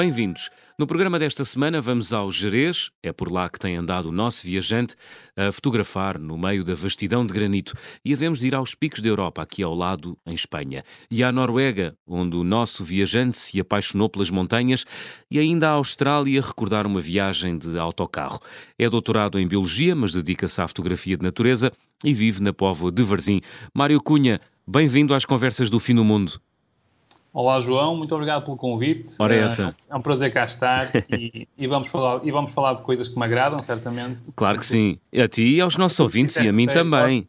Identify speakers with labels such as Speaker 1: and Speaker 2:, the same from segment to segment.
Speaker 1: Bem-vindos. No programa desta semana vamos ao Jerez, é por lá que tem andado o nosso viajante a fotografar no meio da vastidão de granito e havemos de ir aos picos da Europa, aqui ao lado, em Espanha, e à Noruega, onde o nosso viajante se apaixonou pelas montanhas, e ainda à Austrália recordar uma viagem de autocarro. É doutorado em Biologia, mas dedica-se à fotografia de natureza e vive na povoa de Varzim. Mário Cunha, bem-vindo às Conversas do Fim do Mundo.
Speaker 2: Olá, João, muito obrigado pelo convite.
Speaker 1: Ora, é essa.
Speaker 2: É um prazer cá estar e, e, vamos falar, e vamos falar de coisas que me agradam, certamente.
Speaker 1: Claro que sim. A ti e aos nossos ouvintes e a mim também.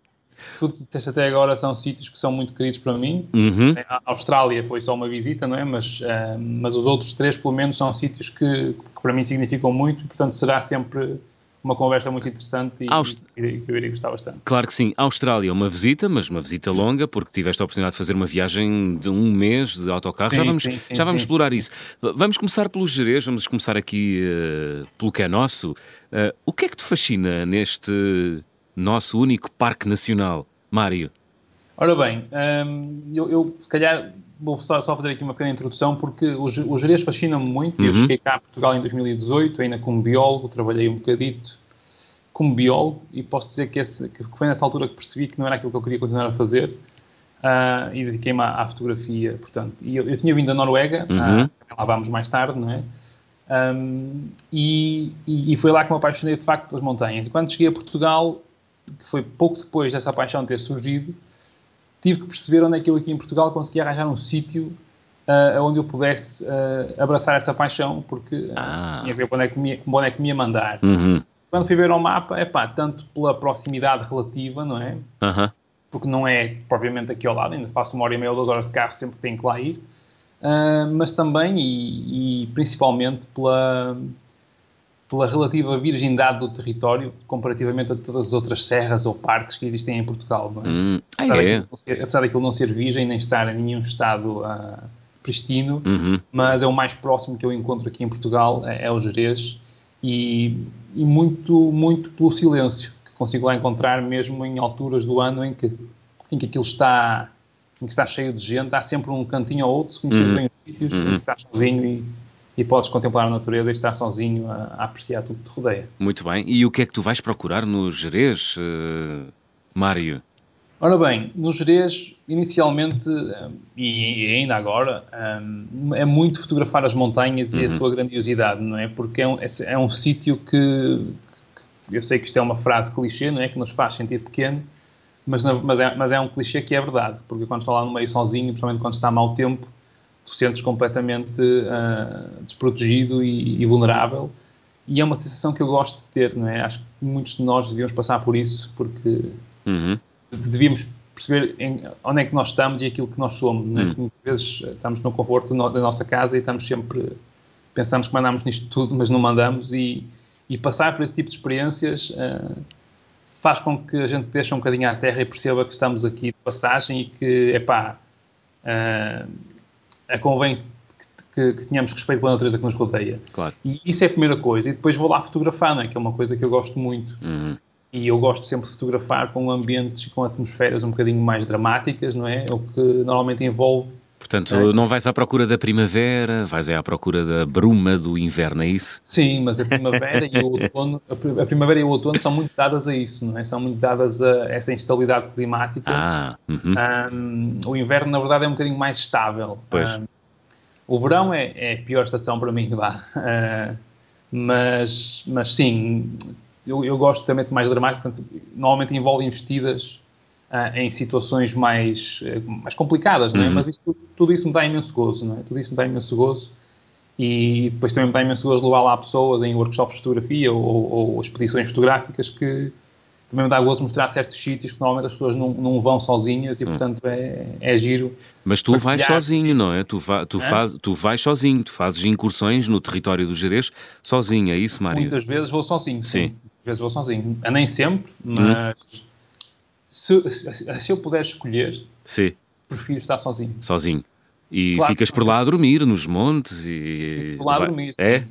Speaker 2: Tudo que disseste até agora são sítios que são muito queridos para mim.
Speaker 1: Uhum.
Speaker 2: A Austrália foi só uma visita, não é? Mas, uh, mas os outros três, pelo menos, são sítios que, que para mim significam muito, portanto será sempre uma conversa muito interessante e, Aust... que eu iria gostar bastante.
Speaker 1: Claro que sim. Austrália, uma visita, mas uma visita longa, porque tiveste a oportunidade de fazer uma viagem de um mês de autocarro. Sim, já vamos, sim, sim, já vamos explorar isso. Vamos começar pelo Jerez, vamos começar aqui uh, pelo que é nosso. Uh, o que é que te fascina neste nosso único parque nacional, Mário?
Speaker 2: Ora bem, um, eu, eu se calhar vou só, só, fazer aqui uma pequena introdução, porque o, o Jerez fascina-me muito. Uhum. Eu cheguei cá a Portugal em 2018, ainda como biólogo, trabalhei um bocadito como biólogo e posso dizer que, esse, que foi nessa altura que percebi que não era aquilo que eu queria continuar a fazer uh, e dediquei-me à, à, fotografia, portanto. E eu, eu, tinha vindo da Noruega, uhum. uh, lá vamos mais tarde, não é? Um, e, e, e, foi lá que me apaixonei de facto pelas montanhas. E quando cheguei a Portugal, que foi pouco depois dessa paixão ter surgido, tive que perceber onde é que eu aqui em Portugal conseguia arranjar um sítio uh, onde eu pudesse uh, abraçar essa paixão, porque uh, ah. tinha a ver onde é que me, onde é que me ia mandar.
Speaker 1: Uhum.
Speaker 2: Quando fui ver o mapa, é pá, tanto pela proximidade relativa, não é?
Speaker 1: Uhum.
Speaker 2: Porque não é propriamente aqui ao lado, ainda faço uma hora e meia ou duas horas de carro sempre que tenho que lá ir, mas também e, e principalmente pela pela relativa virgindade do território comparativamente a todas as outras serras ou parques que existem em Portugal. Não é?
Speaker 1: Hum, apesar, é.
Speaker 2: daquilo ser, apesar, daquilo não ser virgem nem estar em nenhum estado uh, pristino,
Speaker 1: uhum.
Speaker 2: mas é o mais próximo que eu encontro aqui em Portugal, é, é o Jerez, e, e, muito, muito pelo silêncio que consigo lá encontrar mesmo em alturas do ano em que, em que aquilo está em que está cheio de gente, há sempre um cantinho ou outro, se conheces uhum. bem os sítios, uhum. em que estás sozinho e e podes contemplar a natureza e estar sozinho a, a, apreciar tudo que te rodeia.
Speaker 1: Muito bem. E o que é que tu vais procurar no Jerez, uh, Mário?
Speaker 2: Ora bem, no Jerez, inicialmente, e ainda agora, um, é muito fotografar as montanhas uhum. e a uhum. sua grandiosidade, não é? Porque é um, é um sítio que, eu sei que isto é uma frase clichê, não é? Que nos faz sentir pequeno, mas, mas, é, mas é um clichê que é verdade, porque quando está lá no meio sozinho, principalmente quando está mau tempo, tu sentes completamente uh, desprotegido e, e, vulnerável. E é uma sensação que eu gosto de ter, não é? Acho que muitos de nós devíamos passar por isso, porque
Speaker 1: uhum.
Speaker 2: devíamos perceber em, onde é que nós estamos e aquilo que nós somos. Não é? Uhum. Muitas vezes estamos no conforto no, da nossa casa e estamos sempre. Pensamos que mandamos nisto tudo, mas não mandamos. E, e passar por esse tipo de experiências uh, faz com que a gente deixe um bocadinho à terra e perceba que estamos aqui de passagem e que, epá, uh, é convém que, que, tenhamos respeito pela natureza que nos rodeia.
Speaker 1: Claro.
Speaker 2: E isso é a primeira coisa. E depois vou lá fotografar, não é? que é uma coisa que eu gosto muito.
Speaker 1: Uhum.
Speaker 2: E eu gosto sempre de fotografar com ambientes e com atmosferas um bocadinho mais dramáticas, não é? O que normalmente envolve.
Speaker 1: Portanto, é. não vais à procura da primavera, vais à procura da bruma do inverno, é isso?
Speaker 2: Sim, mas a primavera e o outono, a primavera e o outono são muito dadas a isso, não é? São muito dadas a essa instabilidade climática.
Speaker 1: Ah,
Speaker 2: uhum. um, o inverno, na verdade, é um bocadinho mais estável.
Speaker 1: Pois. Um,
Speaker 2: o verão é, é, a pior estação para mim, vá. Uh, mas, mas sim, eu, eu gosto também de mais dramático, portanto, normalmente envolve investidas uh, em situações mais, uh, mais complicadas, não é? Uhum. Mas isto, tudo isso me dá imenso gozo, não é? Tudo isso me dá imenso gozo e depois também me dá imenso gozo levar lá pessoas em workshops de fotografia ou, ou expedições fotográficas que também me dá gozo mostrar certos sítios que normalmente as pessoas não, não vão sozinhas e, hum. portanto, é, é giro.
Speaker 1: Mas tu vais sozinho, não é? Tu, va, tu, faz, tu vais sozinho, tu fazes incursões no território do Jerez sozinho, é isso, Mário?
Speaker 2: Muitas vezes vou sozinho, sim. sim. Muitas vezes vou sozinho. Nem sempre, hum. mas hum. Se, se eu puder escolher,
Speaker 1: sim.
Speaker 2: prefiro estar sozinho.
Speaker 1: Sozinho. E claro, ficas por lá a dormir, nos montes
Speaker 2: e... Fico por lá a dormir,
Speaker 1: É?
Speaker 2: Sim.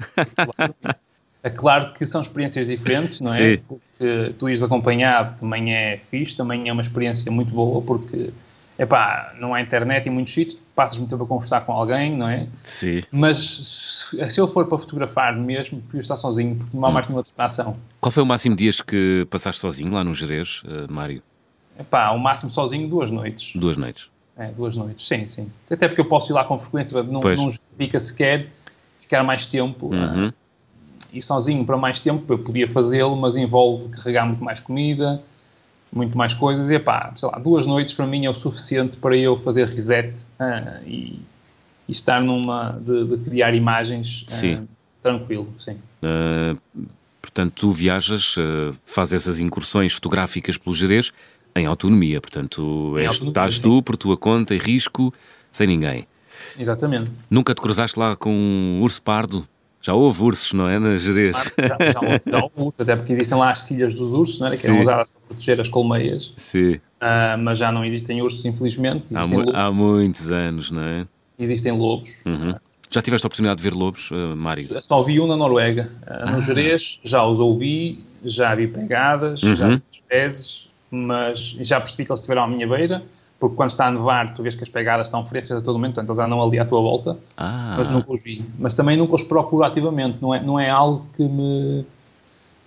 Speaker 2: É claro que são experiências diferentes, não é? Sim. Porque tu ires acompanhado também é fixe, também é uma experiência muito boa, porque epá, não há internet em muitos sítios, passas muito tempo a conversar com alguém, não é?
Speaker 1: Sim.
Speaker 2: Mas se, se eu for para fotografar mesmo, prefiro estar sozinho, porque não há hum. mais nenhuma distração.
Speaker 1: Qual foi o máximo de dias que passaste sozinho lá no Jerez, uh, Mário?
Speaker 2: Epá, o máximo sozinho duas noites.
Speaker 1: Duas noites.
Speaker 2: É, duas noites, sim, sim. Até porque eu posso ir lá com frequência, não, não justifica sequer ficar mais tempo. Uhum. Uh, e sozinho para mais tempo eu podia fazê-lo, mas envolve carregar muito mais comida, muito mais coisas. E pá, sei lá, duas noites para mim é o suficiente para eu fazer reset uh, e, e, estar numa de, de criar imagens uh, tranquilo, sim. Uh,
Speaker 1: portanto, tu viajas, fazes essas incursões fotográficas pelo Jerez em autonomia, portanto, és, autonomia, estás sim. tu por tua conta e risco, sem ninguém.
Speaker 2: Exatamente.
Speaker 1: Nunca te cruzaste lá com um urso pardo? Já houve ursos, não é? Na Jerez.
Speaker 2: Já, já, já houve ursos, até porque existem lá as cilhas dos ursos, não é? Que eram usadas para proteger as colmeias.
Speaker 1: Sim.
Speaker 2: Uh, mas já não existem ursos, infelizmente.
Speaker 1: Existem há, há, muitos anos, não é?
Speaker 2: Existem lobos.
Speaker 1: Uhum. Já tiveste a oportunidade de ver lobos, uh, Mário?
Speaker 2: Só vi um na Noruega. Uh, no ah. Jerez já os ouvi, já vi pegadas, uhum. já vi fezes, mas já percebi que eles estiveram à minha beira porque quando está a nevar, tu vês que as pegadas estão frescas a todo momento, portanto eles andam ali à tua volta, ah. mas nunca os vi. Mas também nunca os procuro ativamente, não é, não é algo que me.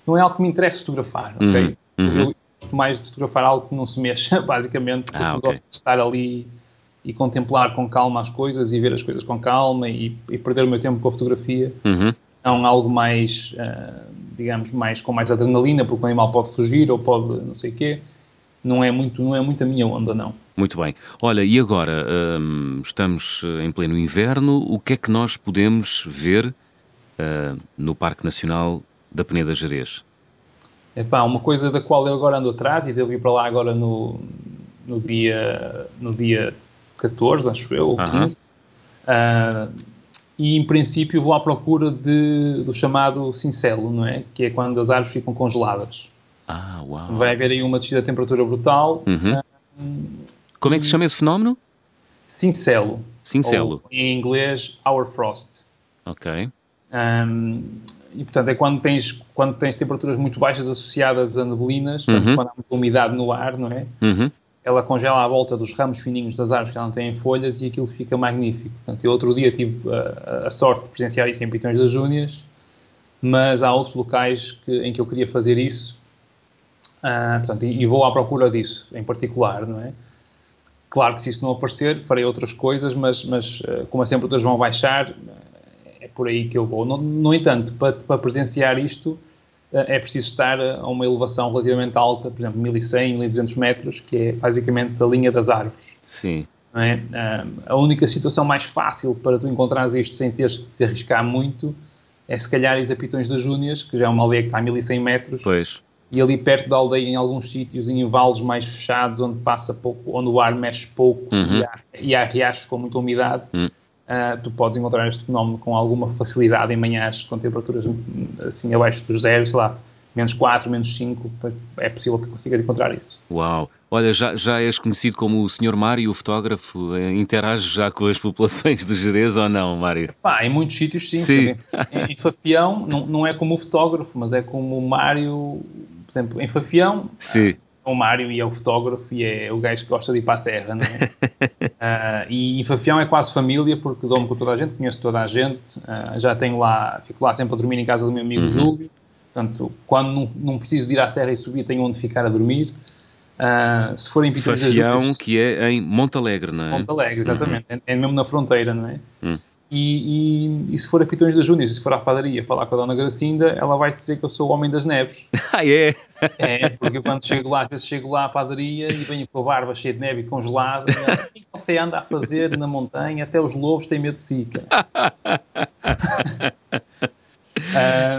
Speaker 2: Não é algo que me interessa fotografar, ok? Uhum. uhum. Eu gosto mais de fotografar algo que não se mexa, basicamente, porque ah, okay. gosto de estar ali e contemplar com calma as coisas e ver as coisas com calma e, e perder o meu tempo com a fotografia. Uhum. Não algo mais, uh, digamos, mais com mais adrenalina, porque o animal pode fugir ou pode não sei o quê. Não é muito, não é muito a minha onda, não.
Speaker 1: Muito bem. Olha, e agora hum, estamos em pleno inverno, o que é que nós podemos ver uh, no Parque Nacional da Peneda Gerês?
Speaker 2: Epá, uma coisa da qual eu agora ando atrás e devo ir para lá agora no, no, dia, no dia 14, acho eu, ou 15. Uh, e em princípio vou à procura de, do chamado cincelo, não é? Que é quando as árvores ficam congeladas.
Speaker 1: Ah, uau.
Speaker 2: Vai haver aí uma descida de temperatura brutal.
Speaker 1: Uhum. Uh, como é que se chama esse fenómeno?
Speaker 2: Cincelo.
Speaker 1: Cincelo.
Speaker 2: Em inglês, hour frost.
Speaker 1: Ok.
Speaker 2: Um, e portanto é quando tens, quando tens temperaturas muito baixas associadas a neblinas, uhum. quando há muita umidade no ar, não é? Uhum. Ela congela à volta dos ramos fininhos das árvores que não têm folhas e aquilo fica magnífico. Portanto, eu outro dia tive a, a sorte de presenciar isso em Pitões das Júnias, mas há outros locais que, em que eu queria fazer isso uh, portanto, e, e, vou à procura disso em particular, não é? Claro que se isso não aparecer, farei outras coisas, mas, mas eh, como as temperaturas vão baixar, é por aí que eu vou. No, no entanto, para, para, presenciar isto, eh, é preciso estar a uma elevação relativamente alta, por exemplo, 1100, 1200 metros, que é basicamente a linha das árvores.
Speaker 1: Sim.
Speaker 2: É? A única situação mais fácil para tu encontrares isto sem teres que te arriscar muito é se calhar a Pitões das Júnias, que já é uma aldeia que está a 1100 metros.
Speaker 1: Pois
Speaker 2: e ali perto da aldeia, em alguns sítios, em vales mais fechados, onde passa pouco, onde o ar mexe pouco uhum. e, há, e, há, riachos com muita umidade, uhum. Uh, tu podes encontrar este fenómeno com alguma facilidade em manhãs com temperaturas assim abaixo dos zero, sei lá, menos 4, menos 5, é possível que consigas encontrar isso.
Speaker 1: Uau! Olha, já, já és conhecido como o Sr. Mário, o fotógrafo, eh, interage já com as populações de Jerez ou não, Mário?
Speaker 2: Pá, em muitos sítios sim. sim. Em, em Fafião não, não é como o fotógrafo, mas é como o Mário, por exemplo, em Fafião,
Speaker 1: Sim.
Speaker 2: Ah, o Mário e é o fotógrafo e é o gajo que gosta de ir para a serra, não é? uh, e Fafião é quase família porque dou-me com toda a gente, conheço toda a gente, uh, já tenho lá, fico lá sempre a dormir em casa do meu amigo uhum. Júlio, portanto, quando não, não, preciso de ir à serra e subir, tenho onde ficar a dormir. Uh, se for em
Speaker 1: Fafião, que é em Montalegre, não é?
Speaker 2: Montalegre, exatamente, uhum. é, é, mesmo na fronteira, não é? Uhum. E, e, e, se for a Pitões das Júnior, se for à padaria falar com a Dona Gracinda, ela vai dizer que eu sou o Homem das Neves.
Speaker 1: Ah, é?
Speaker 2: É, porque quando chego lá, às vezes chego lá à padaria e venho com a barba cheia de neve e congelada. Ela, o que você anda a fazer na montanha? Até os lobos têm medo de si,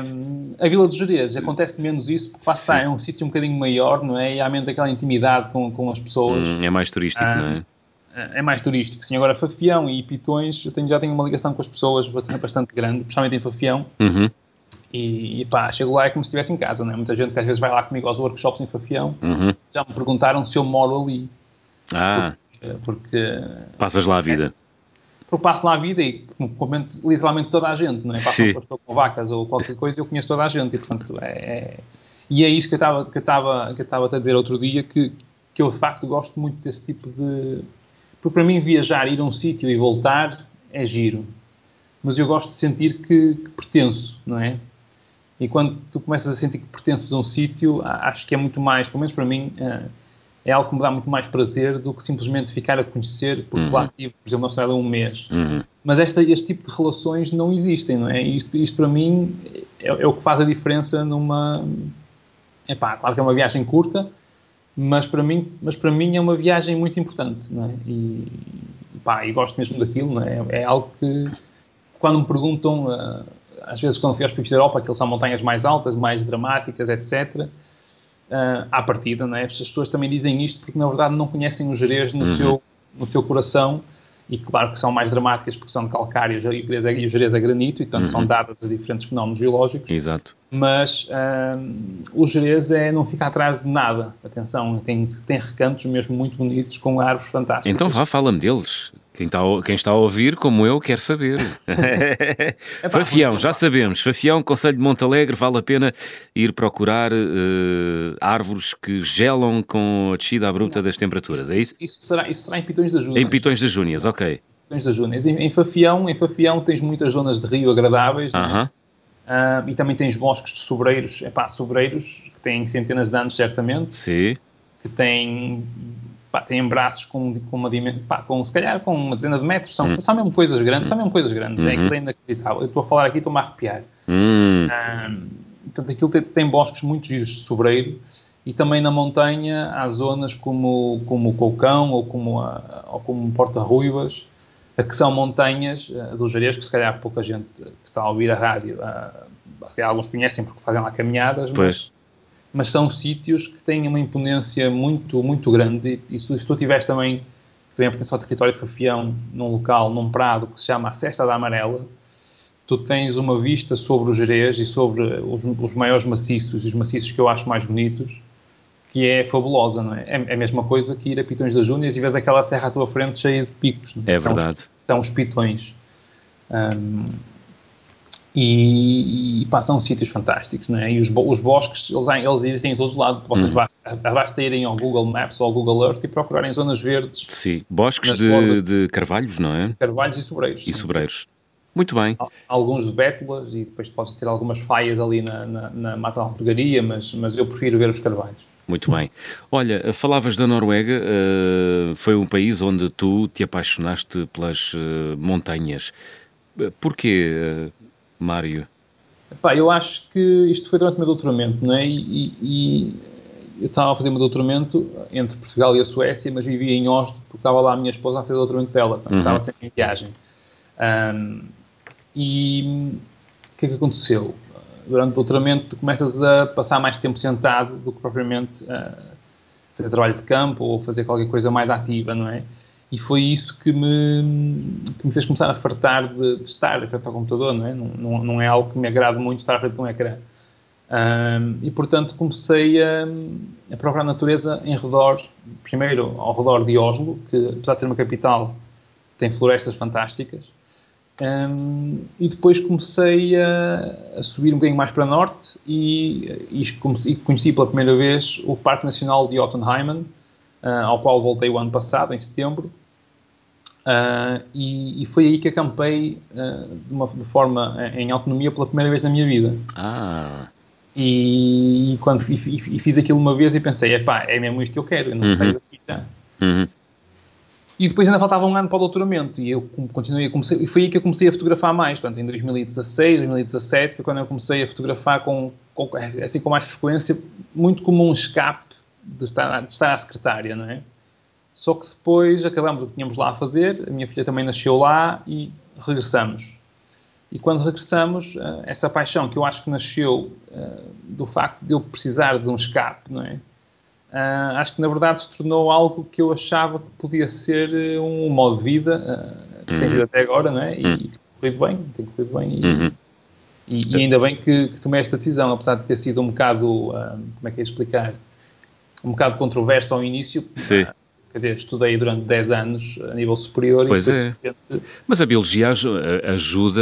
Speaker 2: um, a Vila dos Jerez acontece menos isso porque está, é um sítio um bocadinho maior, não é? E há menos aquela intimidade com, com as pessoas.
Speaker 1: Hum, é mais turístico, um, não é?
Speaker 2: É mais turístico. Sim, agora Fafião e Pitões, eu tenho, já tenho uma ligação com as pessoas bastante grande, principalmente em Fafião.
Speaker 1: Uhum.
Speaker 2: E, e pá, chego lá é como se estivesse em casa, né? Muita gente que às vezes vai lá comigo aos workshops em Fafião uhum. já me perguntaram se eu moro ali.
Speaker 1: Ah.
Speaker 2: Porque. porque
Speaker 1: Passas lá a vida. É,
Speaker 2: porque passo lá a vida e comento literalmente toda a gente, não é? Passo pastor com vacas ou qualquer coisa eu conheço toda a gente e portanto é. é... E é isso que eu estava que eu estava que eu estava a dizer outro dia que que eu de facto gosto muito desse tipo de Porque para mim viajar, ir a um sítio e voltar é giro. Mas eu gosto de sentir que, que pertenço, não é? E quando tu começas a sentir que pertences a um sítio, acho que é muito mais, pelo menos para mim, eh, é algo que me dá muito mais prazer do que simplesmente ficar a conhecer, porque uhum. lá estive, por exemplo, na Austrália um mês. Uhum. Mas esta, este tipo de relações não existem, não é? Isto, isto para mim é, é, o que faz a diferença numa. É pá, claro que é uma viagem curta, mas para mim, mas para mim é uma viagem muito importante, não é? E, pá, e gosto mesmo daquilo, não é? É algo que, quando me perguntam, uh, às vezes quando fui aos picos da Europa, que são montanhas mais altas, mais dramáticas, etc., uh, à partida, não é? As pessoas também dizem isto porque na verdade não conhecem o Jerez no, uhum. seu, no seu coração e claro que são mais dramáticas porque são de calcário e o Jerez é granito e portanto uhum. são dadas a diferentes fenómenos geológicos.
Speaker 1: Exato.
Speaker 2: Mas o Jerez é, não fica atrás de nada. Atenção, tem, tem recantos mesmo muito bonitos com árvores fantásticas.
Speaker 1: Então vá, fala-me deles. Quem está, quem está a ouvir, como eu, quer saber. é Fafião, já sabemos. Fafião, Conselho de Montalegre, vale a pena ir procurar uh, árvores que gelam com a descida abrupta das temperaturas, é isso?
Speaker 2: Isso será, isso será em Pitões das Júnias.
Speaker 1: Em Pitões das Júnias, ok.
Speaker 2: Pitões das Júnias. Em, em, Fafião, em Fafião tens muitas zonas de rio agradáveis, uh -huh. Uh, e também tens bosques de sobreiros, epá, sobreiros que têm centenas de anos, certamente.
Speaker 1: Sim.
Speaker 2: Que têm pá, têm braços com, com uma com, se calhar com uma dezena de metros, são, hum. são mesmo coisas grandes, são mesmo coisas grandes, é uhum. é inacreditável. Eu estou a falar aqui e estou-me a arrepiar.
Speaker 1: Hum.
Speaker 2: portanto, aquilo tem, tem, bosques muito giros de sobreiro e também na montanha há zonas como, como o Cocão ou como, a, ou como Porta Ruivas, que são montanhas uh, do Jerez, que se calhar pouca gente que está a ouvir a rádio, uh, alguns conhecem porque fazem lá caminhadas,
Speaker 1: pois
Speaker 2: mas são sítios que têm uma imponência muito, muito grande. E, e se, se tu tiveres também, também pertence ao território de Fafião, num local, num prado que se chama a Cesta da Amarela, tu tens uma vista sobre o Jerez e sobre os, os maiores maciços, e os maciços que eu acho mais bonitos, que é fabulosa, não é? É, é a mesma coisa que ir a Pitões das Júnias e vês aquela serra à tua frente cheia de picos.
Speaker 1: É, é são verdade.
Speaker 2: Os, são os pitões. Um, e, e passam sítios fantásticos, não é? E os, os bosques, eles, eles existem em todo lado. Vocês uhum. basta, basta irem ao Google Maps ou ao Google Earth e procurarem zonas verdes.
Speaker 1: Sim, bosques de, de, carvalhos, não é?
Speaker 2: Carvalhos e sobreiros.
Speaker 1: E sobreiros. Muito bem.
Speaker 2: Alguns de bétulas e depois podes ter algumas faias ali na, na, na mata da albergaria, mas, mas eu prefiro ver os carvalhos.
Speaker 1: Muito bem. Olha, falavas da Noruega, uh, foi um país onde tu te apaixonaste pelas uh, montanhas. Porquê? Uh, Mário?
Speaker 2: Epá, eu acho que isto foi durante o meu doutoramento, não é? E, e, eu estava a fazer o meu doutoramento entre Portugal e a Suécia, mas vivia em Oslo porque estava lá a minha esposa a fazer o doutoramento dela, uhum. estava sempre em viagem. Um, e o que é que aconteceu? Durante o doutoramento tu começas a passar mais tempo sentado do que propriamente uh, fazer trabalho de campo ou fazer qualquer coisa mais ativa, não é? e foi isso que me, que me fez começar a fartar de, de estar frente ao computador, não é? Não, não, não, é algo que me agrade muito estar à frente de um ecrã. Um, e, portanto, comecei a, a procurar a natureza em redor, primeiro ao redor de Oslo, que, apesar de ser uma capital, tem florestas fantásticas. Um, e depois comecei a, a, subir um bocadinho mais para norte e, e, e, conheci pela primeira vez o Parque Nacional de Jotunheimen, uh, ao qual voltei o ano passado, em setembro, Uh, e, e, foi aí que acampei uh, de, uma, de forma em autonomia pela primeira vez na minha vida.
Speaker 1: Ah.
Speaker 2: E, e quando e, fiz aquilo uma vez e pensei, epá, é mesmo isto que eu quero, eu não uhum. saio daqui já.
Speaker 1: Uhum.
Speaker 2: E depois ainda faltava um ano para o doutoramento e eu continuei comecei, e foi aí que eu comecei a fotografar mais, portanto, em 2016, 2017, foi quando eu comecei a fotografar com, com assim com mais frequência, muito como um escape de estar, de estar à secretária, não é? Só que depois acabamos o que tínhamos lá a fazer, a minha filha também nasceu lá e regressamos. E quando regressamos, eh, essa paixão que eu acho que nasceu eh, do facto de eu precisar de um escape, não é? Eh, acho que na verdade se tornou algo que eu achava que podia ser um modo de vida, que uhum. tem sido até agora, não é? E, uhum. e corrido bem, tem corrido bem. E, uhum. e, e ainda bem que, que, tomei esta decisão, apesar de ter sido um bocado, como é que é explicar? Um bocado controverso ao início.
Speaker 1: Sim
Speaker 2: quer dizer, estudei durante 10 anos a nível superior.
Speaker 1: Pois é. Repente... Mas a biologia ajuda,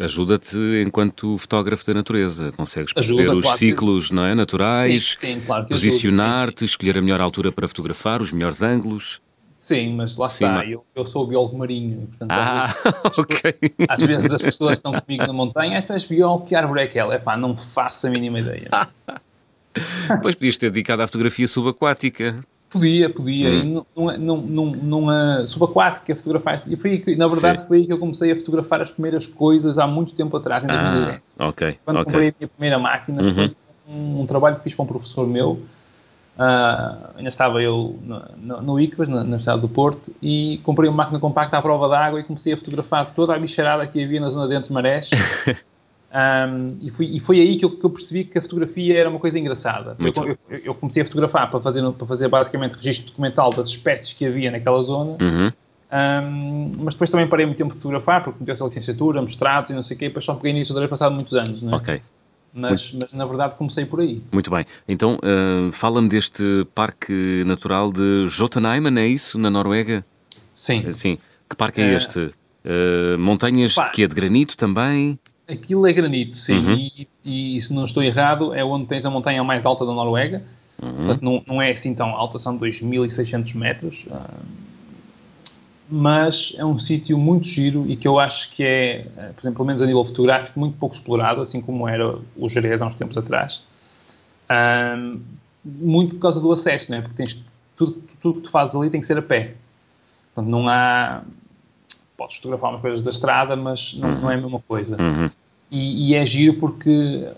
Speaker 1: ajuda-te enquanto fotógrafo da natureza. Consegues perceber ajuda, os claro ciclos que... não é, naturais,
Speaker 2: claro
Speaker 1: posicionar-te, escolher a melhor altura para fotografar, os melhores ângulos.
Speaker 2: Sim, mas lá Sim, está, eu, eu sou biólogo marinho.
Speaker 1: Portanto, ah,
Speaker 2: às vezes,
Speaker 1: ok.
Speaker 2: Às vezes as pessoas estão comigo na montanha, tu és biólogo, que árvore é aquela? Epá, não faço a mínima ideia.
Speaker 1: pois podias ter dedicado à fotografia subaquática.
Speaker 2: Podia, podia. Hum. E não, não, não, não, subaquática, fotografar. E foi, na verdade, Sim. foi aí que eu comecei a fotografar as primeiras coisas há muito tempo atrás, em 2010.
Speaker 1: Ah, ok.
Speaker 2: Quando
Speaker 1: okay.
Speaker 2: comprei a minha primeira máquina, uhum. foi um, um, trabalho que fiz para um professor meu. Uh, ainda estava eu no, no, no ICBAS, na, na Universidade do Porto, e comprei uma máquina compacta à prova d'água e comecei a fotografar toda a bicharada que havia na zona de Entre Marés. Um, e, fui, e, foi aí que eu, que eu, percebi que a fotografia era uma coisa engraçada. Eu, eu, eu, comecei a fotografar para fazer, para fazer basicamente registro documental das espécies que havia naquela zona,
Speaker 1: uhum.
Speaker 2: um, mas depois também parei muito tempo de fotografar, porque meteu-se a licenciatura, mestrados e não sei o quê, depois só peguei nisso durante passado muitos anos. Não é?
Speaker 1: Ok.
Speaker 2: Mas, mas, na verdade comecei por aí.
Speaker 1: Muito bem. Então, uh, fala-me deste parque natural de Jotunheimen, é isso, na Noruega?
Speaker 2: Sim.
Speaker 1: Sim. Que parque é, é este? Uh, montanhas Pá. de quê? De granito também?
Speaker 2: Aquilo é granito, sim. Uhum. E, e, se não estou errado, é onde tens a montanha mais alta da Noruega. Uhum. Portanto, não, não é assim tão alta, são 2.600 metros. Uh, mas é um sítio muito giro e que eu acho que é, eh, por exemplo, pelo menos a nível fotográfico, muito pouco explorado, assim como era o Jerez há uns tempos atrás. Um, muito por causa do acesso, não é? Porque tens, tudo, tudo que tu fazes ali tem que ser a pé. Portanto, não há podes fotografar umas coisas da estrada, mas não, uhum. não é a mesma coisa.
Speaker 1: Uhum.
Speaker 2: E, e, é giro porque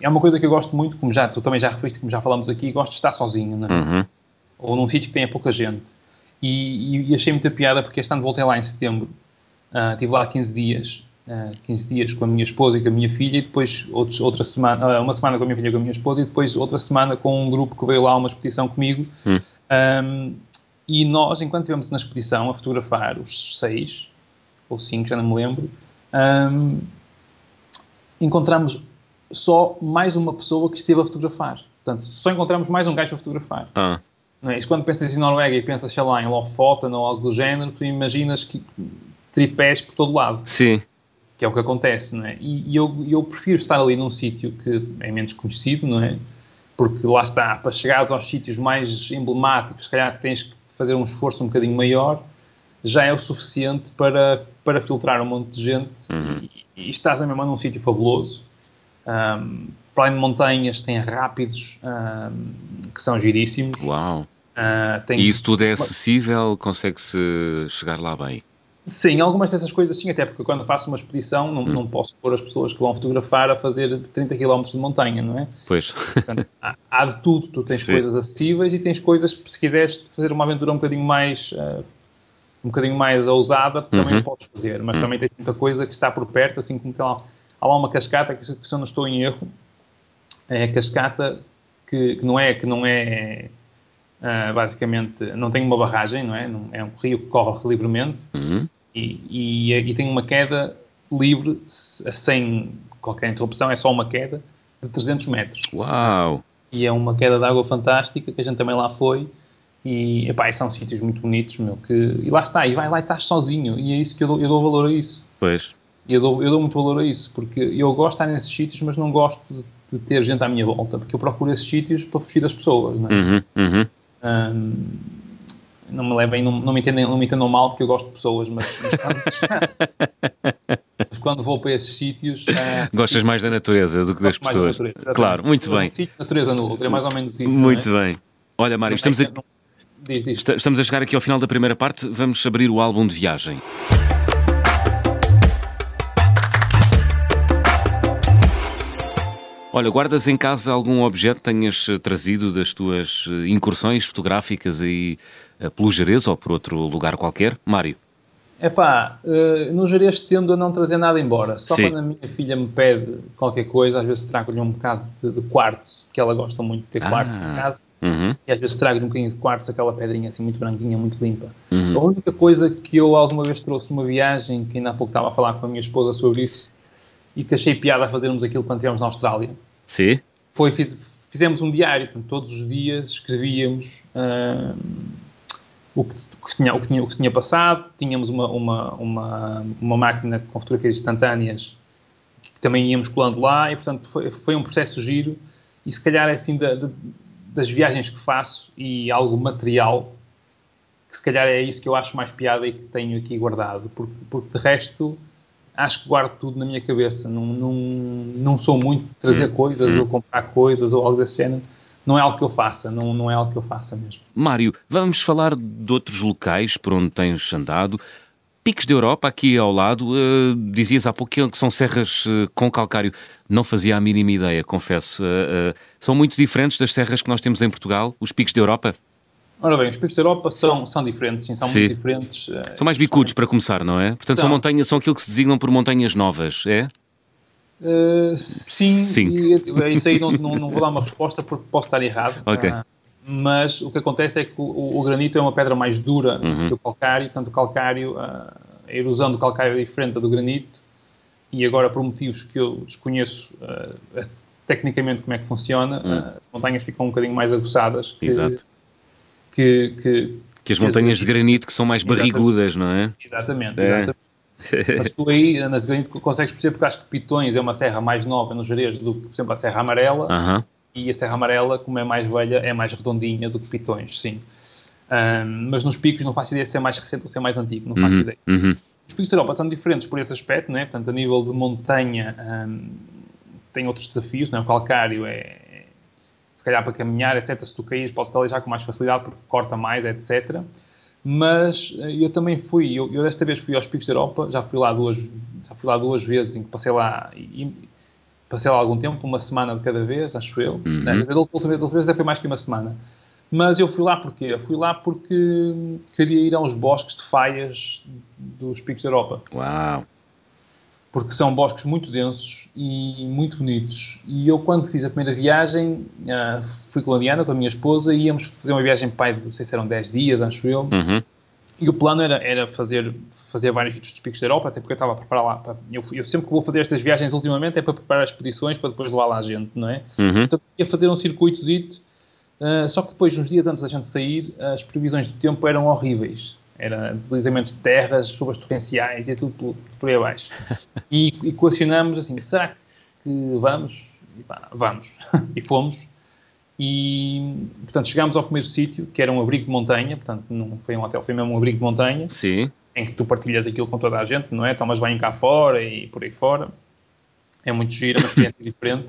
Speaker 2: é uma coisa que eu gosto muito, como já tu também já referiste, como já falamos aqui, gosto de estar sozinho, né?
Speaker 1: uhum.
Speaker 2: ou num sítio que tenha pouca gente. E, e, achei muita piada porque este ano voltei lá em setembro, uh, estive lá 15 dias, uh, ah, 15 dias com a minha esposa e com a minha filha, e depois outros, outra semana, uh, uma semana com a minha filha e com a minha esposa, e depois outra semana com um grupo que veio lá a uma expedição comigo.
Speaker 1: Uhum.
Speaker 2: Um, e nós, enquanto estivemos na expedição a fotografar os seis, ou cinco, já não me lembro, um, encontramos só mais uma pessoa que esteve a fotografar. Portanto, só encontramos mais um gajo a fotografar.
Speaker 1: Ah.
Speaker 2: Não é? Isso quando pensas em Noruega e pensas, sei lá, em Lofoten ou algo do género, tu imaginas que tripés por todo lado.
Speaker 1: Sim.
Speaker 2: Que é o que acontece, não é? E, e eu, eu prefiro estar ali num sítio que é menos conhecido, não é? Porque lá está, para chegares aos sítios mais emblemáticos, se calhar tens que fazer um esforço um bocadinho maior, já é o suficiente para para filtrar um monte de gente
Speaker 1: uhum.
Speaker 2: e, e, estás na mesma num sítio fabuloso. Um, para além de montanhas, tem rápidos um, que são giríssimos.
Speaker 1: Uau!
Speaker 2: Uh, tem...
Speaker 1: E isso tudo é acessível? Consegue-se chegar lá bem?
Speaker 2: Sim, algumas dessas coisas sim, até porque quando faço uma expedição não, hum. não posso pôr as pessoas que vão fotografar a fazer 30 km de montanha, não é?
Speaker 1: Pois.
Speaker 2: Portanto, há, há, de tudo. Tu tens sim. coisas acessíveis e tens coisas, se quiseres fazer uma aventura um bocadinho mais uh, um bocadinho mais ousada, uhum. também podes fazer, mas uhum. também tens muita coisa que está por perto, assim como tem lá, há lá uma cascata, que se eu não estou em erro, é a cascata que, que não é, que não é uh, basicamente, não tem uma barragem, não é? Não, é um rio que corre livremente
Speaker 1: uhum.
Speaker 2: e, e, e, tem uma queda livre, sem qualquer interrupção, é só uma queda de 300 metros.
Speaker 1: Uau!
Speaker 2: E é uma queda de água fantástica, que a gente também lá foi, e, epá, são sítios muito bonitos, meu, que, e lá está, e vai lá e estás sozinho, e é isso que eu dou, eu dou valor a isso.
Speaker 1: Pois.
Speaker 2: Eu dou, eu dou muito valor a isso, porque eu gosto de estar nesses sítios, mas não gosto de, de ter gente à minha volta, porque eu procuro esses sítios para fugir das pessoas, não é?
Speaker 1: Uhum, uhum.
Speaker 2: Um, não me levem, não, não, me entendem, não me entendam mal, porque eu gosto de pessoas, mas, mas, quando, mas quando, vou para esses sítios. Uh,
Speaker 1: Gostas mais da natureza do que das pessoas. Da natureza, claro, muito bem. Um
Speaker 2: sítio, natureza no outro, é mais ou menos isso.
Speaker 1: Muito
Speaker 2: é?
Speaker 1: bem. Olha, Mário, estamos aqui.
Speaker 2: Diz, diz.
Speaker 1: Estamos a chegar aqui ao final da primeira parte. Vamos abrir o álbum de viagem. Olha, guardas em casa algum objeto que tenhas eh, trazido das tuas eh, incursões fotográficas aí eh, pelo Jerez ou por outro lugar qualquer? Mário?
Speaker 2: É pá, no Jerez tendo a não trazer nada embora. Só Sim. quando a minha filha me pede qualquer coisa, às vezes trago-lhe um bocado de, de quartzo, que ela gosta muito de ter ah. quartzo em casa.
Speaker 1: Uhum.
Speaker 2: E às vezes trago-lhe um bocadinho de quartzo, aquela pedrinha assim muito branquinha, muito limpa.
Speaker 1: Uhum.
Speaker 2: A única coisa que eu alguma vez trouxe numa viagem, que ainda há pouco estava a falar com a minha esposa sobre isso, e que achei piada a fazermos aquilo quando estivemos na Austrália.
Speaker 1: Sim.
Speaker 2: Foi, fiz, fizemos um diário, todos os dias escrevíamos. Uh, o que, que, tinha, o, que tinha, o que tinha passado, tínhamos uma, uma, uma, uma máquina com fotografias instantâneas que também íamos colando lá e, portanto, foi, foi um processo giro e, se calhar, é assim, da, das viagens que faço e algo material, que se calhar é isso que eu acho mais piada e que tenho aqui guardado, porque, porque de resto acho que guardo tudo na minha cabeça. Não, não, não sou muito de trazer hum. coisas hum. ou comprar coisas ou algo desse género. Não é algo que eu faça, não, não é algo que eu faça mesmo.
Speaker 1: Mário, vamos falar de outros locais por onde tens andado. Picos da Europa, aqui ao lado, uh, dizias há pouco que são serras uh, com calcário. Não fazia a mínima ideia, confesso. Uh, são muito diferentes das serras que nós temos em Portugal, os picos da Europa?
Speaker 2: Ora bem, os picos da Europa são, são diferentes, sim, são sim. muito diferentes.
Speaker 1: São mais bicudos, para começar, não é? Portanto, são, são montanhas, são aquilo que se designam por montanhas novas, é?
Speaker 2: Uh, sim, sim. E, isso aí não, não, não, vou dar uma resposta porque posso estar errado.
Speaker 1: Ok. Uh,
Speaker 2: mas o que acontece é que o, o, granito é uma pedra mais dura uhum. que o calcário, portanto, o calcário, uh, a erosão do calcário é diferente da do granito. E agora, por motivos que eu desconheço tecnicamente como é que funciona, uhum. as montanhas ficam um bocadinho mais aguçadas.
Speaker 1: Que, Exato
Speaker 2: que, que,
Speaker 1: que as montanhas de granito que são mais barrigudas,
Speaker 2: não
Speaker 1: é?
Speaker 2: Exatamente, é. exatamente. Mas tu aí, nas granito, consegues perceber porque acho que Pitões é uma serra mais nova no Jerez do que, por exemplo, a Serra Amarela. Uh -huh. E a Serra Amarela, como é mais velha, é mais redondinha do que Pitões, sim. Um, mas nos picos não faço ideia se é mais recente ou se é mais antigo, não faço uh uhum, ideia. Uh uhum. Os picos da Europa são diferentes por esse aspecto, né? portanto, a nível de montanha um, tem outros desafios, né? o calcário é, se calhar para caminhar, etc. Se tu caís, podes estar já com mais facilidade porque corta mais, etc. Mas eh, eu também fui, eu, eu, desta vez fui aos Picos da Europa, já fui lá duas, já fui lá duas vezes em que passei lá e, passei lá algum tempo, uma semana de cada vez, acho eu. Uhum. Né? Mas a última, vez até foi mais que uma semana. Mas eu fui lá porque eu fui lá porque queria ir aos bosques de faias dos Picos da Europa.
Speaker 1: Uau!
Speaker 2: porque são bosques muito densos e muito bonitos. E eu, quando fiz a primeira viagem, uh, fui com a Diana, com a minha esposa, e íamos fazer uma viagem pai não sei se eram 10 dias, acho eu. Uhum. E o plano era, era fazer, fazer vários sítios dos picos da Europa, até porque eu estava a preparar lá. Para, eu, eu, sempre que vou fazer estas viagens ultimamente é para preparar as expedições para depois levar lá a gente, não é? Uhum. Portanto, ia fazer um circuito, uh, só que depois, uns dias antes da gente sair, as previsões do tempo eram horríveis era deslizamentos de terras, chuvas torrenciais e tudo por, por aí abaixo. E equacionamos assim, será que vamos? E pá, vamos. e fomos. E, portanto, chegámos ao primeiro sítio, que era um abrigo de montanha, portanto, não foi um hotel, foi mesmo um abrigo de montanha.
Speaker 1: Sim.
Speaker 2: Em que tu partilhas aquilo com toda a gente, não é? Tomas banho cá fora e por aí fora. É muito giro, é uma experiência diferente.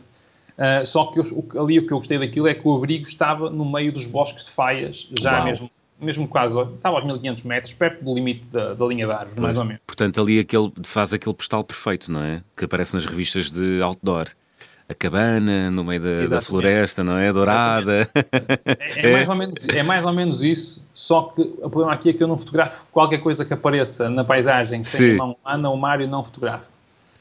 Speaker 2: Uh, só que eu, ali o que eu gostei daquilo é que o abrigo estava no meio dos bosques de faias, já Uau. mesmo mesmo quase, estava aos 1500 metros, perto do limite da, da linha de árvore, mais ou menos.
Speaker 1: Portanto, ali aquele, faz aquele postal perfeito, não é? Que aparece nas revistas de outdoor. A cabana no meio da, da floresta, não é? Dourada.
Speaker 2: É, é, mais ou menos, é mais ou menos isso, só que o problema aqui é que eu não fotografo qualquer coisa que apareça na paisagem que tenha uma Ana ou Mário não fotografo.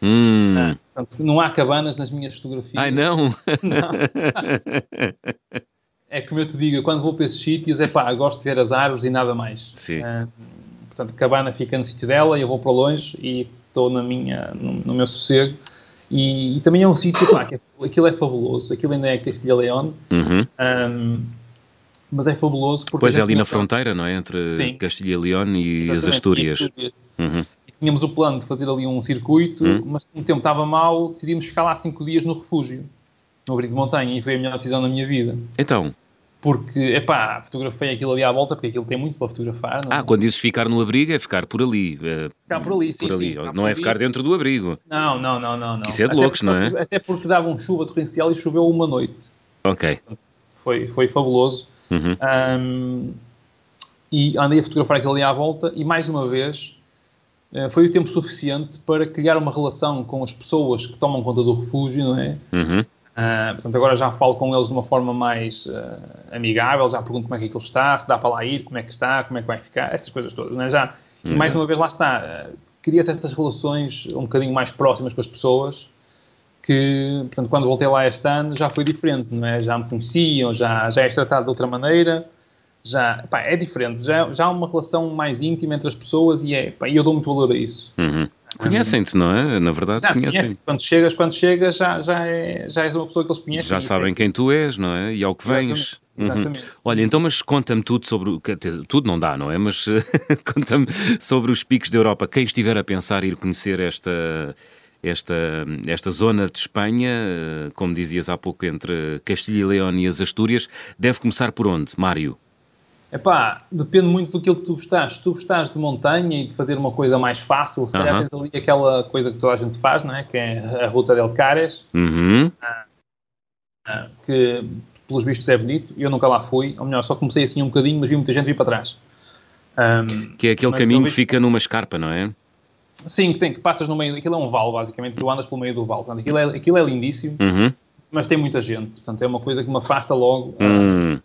Speaker 1: Hum. Ah,
Speaker 2: portanto, não há cabanas nas minhas fotografias.
Speaker 1: Ai, não? Não.
Speaker 2: é como eu te digo, quando vou para esses sítios, é pá, gosto de ver as árvores e nada mais.
Speaker 1: Sim. Uh,
Speaker 2: portanto, a cabana fica no sítio dela, eu vou para longe e estou na minha, no, no meu sossego. E, e, também é um sítio, pá, que é, aquilo é fabuloso, aquilo ainda é Castilha-León. Uhum. Um, mas é fabuloso porque.
Speaker 1: Pois é ali na fronteira, não é? Entre Castilha e León e as Astúrias.
Speaker 2: Uhum. E tínhamos o plano de fazer ali um circuito, uhum. mas como o tempo estava mal, decidimos ficar lá cinco dias no refúgio no abrigo de montanha e foi a melhor decisão da minha vida.
Speaker 1: Então?
Speaker 2: Porque, epá, fotografei aquilo ali à volta, porque aquilo tem muito para fotografar.
Speaker 1: Não? Ah, quando dizes ficar no abrigo, é ficar por ali.
Speaker 2: É, ficar por ali, sim. Por ali.
Speaker 1: Sim, não é ficar dentro do abrigo.
Speaker 2: Não, não, não, não. não.
Speaker 1: Isso é de loucos, não é?
Speaker 2: Até porque dava um chuva torrencial e choveu uma noite.
Speaker 1: Ok.
Speaker 2: Foi, foi fabuloso. Uhum. Um, e andei a fotografar aquilo ali à volta e, mais uma vez, eh, foi o tempo suficiente para criar uma relação com as pessoas que tomam conta do refúgio, não é? Uhum. Uh, portanto, agora já falo com eles de uma forma mais uh, amigável, já pergunto como é que aquilo está, se dá para lá ir, como é que está, como é que vai ficar, essas coisas todas, não é? Já, uhum. Mais uma vez, lá está, uh, cria-se estas relações um bocadinho mais próximas com as pessoas, que, portanto, quando voltei lá este ano já foi diferente, não é? Já me conheciam, já, já és tratado de outra maneira, já, pá, é diferente, já, já há uma relação mais íntima entre as pessoas e é, pá, eu dou muito valor a isso.
Speaker 1: Uhum. Conhecem-te, não é? Na verdade, conhecem.
Speaker 2: Quando chegas, quando chegas já, já, é, já és uma pessoa que eles conhecem.
Speaker 1: Já sabem é quem tu és, não é? E ao que vens. Exatamente. Uhum. Olha, então, mas conta-me tudo sobre. o Tudo não dá, não é? Mas conta-me sobre os picos da Europa. Quem estiver a pensar ir conhecer esta, esta, esta zona de Espanha, como dizias há pouco, entre Castilha e León e as Astúrias, deve começar por onde, Mário?
Speaker 2: Epá, depende muito do que tu gostas. Se tu gostas de montanha e de fazer uma coisa mais fácil, se calhar tens ali aquela coisa que toda a gente faz, não é? Que é a Ruta del Cares.
Speaker 1: Uhum.
Speaker 2: que, pelos vistos, é bonito. Eu nunca lá fui. Ou melhor, só comecei assim um bocadinho, mas vi muita gente vir para trás.
Speaker 1: Um, que é aquele caminho que fica numa escarpa, não é?
Speaker 2: Sim, que, tem, que passas no meio. Aquilo é um vale, basicamente. Tu andas pelo meio do vale. Portanto, aquilo, é, aquilo é lindíssimo.
Speaker 1: Uhum.
Speaker 2: Mas tem muita gente. Portanto, é uma coisa que me afasta logo.
Speaker 1: Uhum.